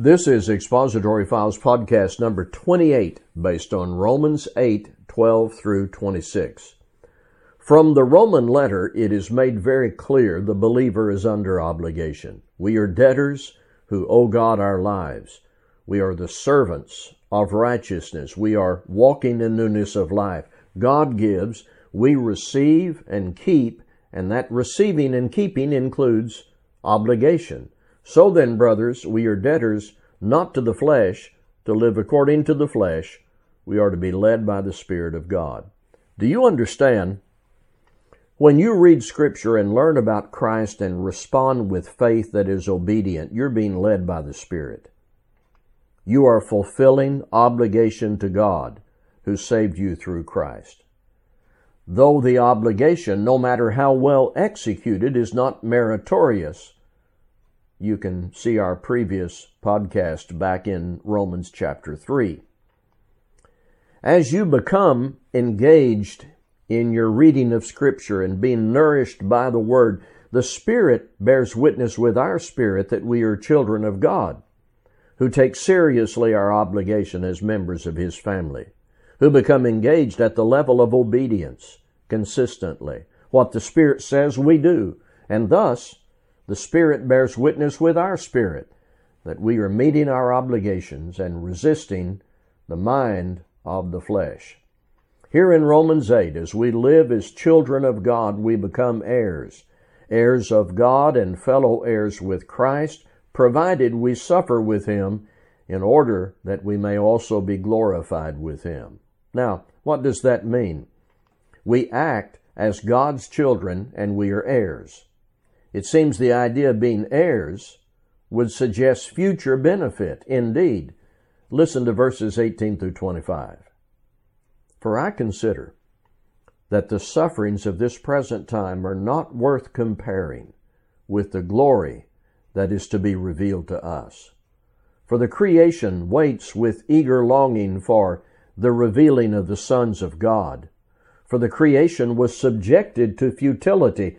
This is Expository Files podcast number 28, based on Romans 8 12 through 26. From the Roman letter, it is made very clear the believer is under obligation. We are debtors who owe God our lives. We are the servants of righteousness. We are walking in newness of life. God gives, we receive and keep, and that receiving and keeping includes obligation. So then, brothers, we are debtors not to the flesh, to live according to the flesh. We are to be led by the Spirit of God. Do you understand? When you read Scripture and learn about Christ and respond with faith that is obedient, you're being led by the Spirit. You are fulfilling obligation to God who saved you through Christ. Though the obligation, no matter how well executed, is not meritorious, you can see our previous podcast back in Romans chapter 3. As you become engaged in your reading of Scripture and being nourished by the Word, the Spirit bears witness with our spirit that we are children of God, who take seriously our obligation as members of His family, who become engaged at the level of obedience consistently. What the Spirit says we do, and thus the Spirit bears witness with our spirit that we are meeting our obligations and resisting the mind of the flesh. Here in Romans 8, as we live as children of God, we become heirs, heirs of God and fellow heirs with Christ, provided we suffer with Him in order that we may also be glorified with Him. Now, what does that mean? We act as God's children and we are heirs. It seems the idea of being heirs would suggest future benefit. Indeed, listen to verses 18 through 25. For I consider that the sufferings of this present time are not worth comparing with the glory that is to be revealed to us. For the creation waits with eager longing for the revealing of the sons of God. For the creation was subjected to futility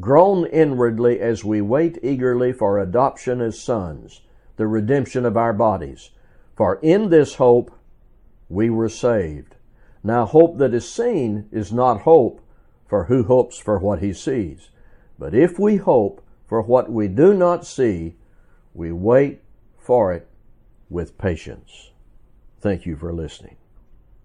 groan inwardly as we wait eagerly for adoption as sons, the redemption of our bodies. For in this hope we were saved. Now, hope that is seen is not hope, for who hopes for what he sees? But if we hope for what we do not see, we wait for it with patience. Thank you for listening.